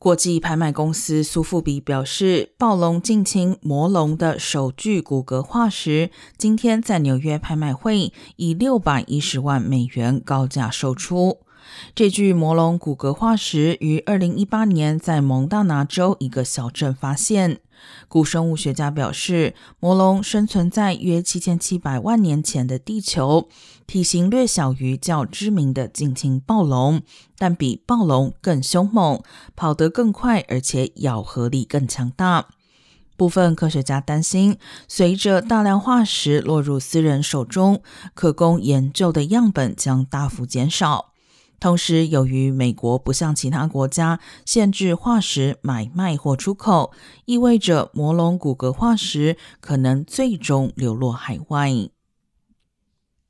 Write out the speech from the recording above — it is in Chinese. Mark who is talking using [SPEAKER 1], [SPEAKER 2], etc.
[SPEAKER 1] 国际拍卖公司苏富比表示，暴龙近亲魔龙的首具骨骼化石，今天在纽约拍卖会以六百一十万美元高价售出。这具魔龙骨骼化石于二零一八年在蒙大拿州一个小镇发现。古生物学家表示，魔龙生存在约七千七百万年前的地球，体型略小于较知名的近亲暴龙，但比暴龙更凶猛，跑得更快，而且咬合力更强大。部分科学家担心，随着大量化石落入私人手中，可供研究的样本将大幅减少。同时，由于美国不像其他国家限制化石买卖或出口，意味着魔龙骨骼化石可能最终流落海外。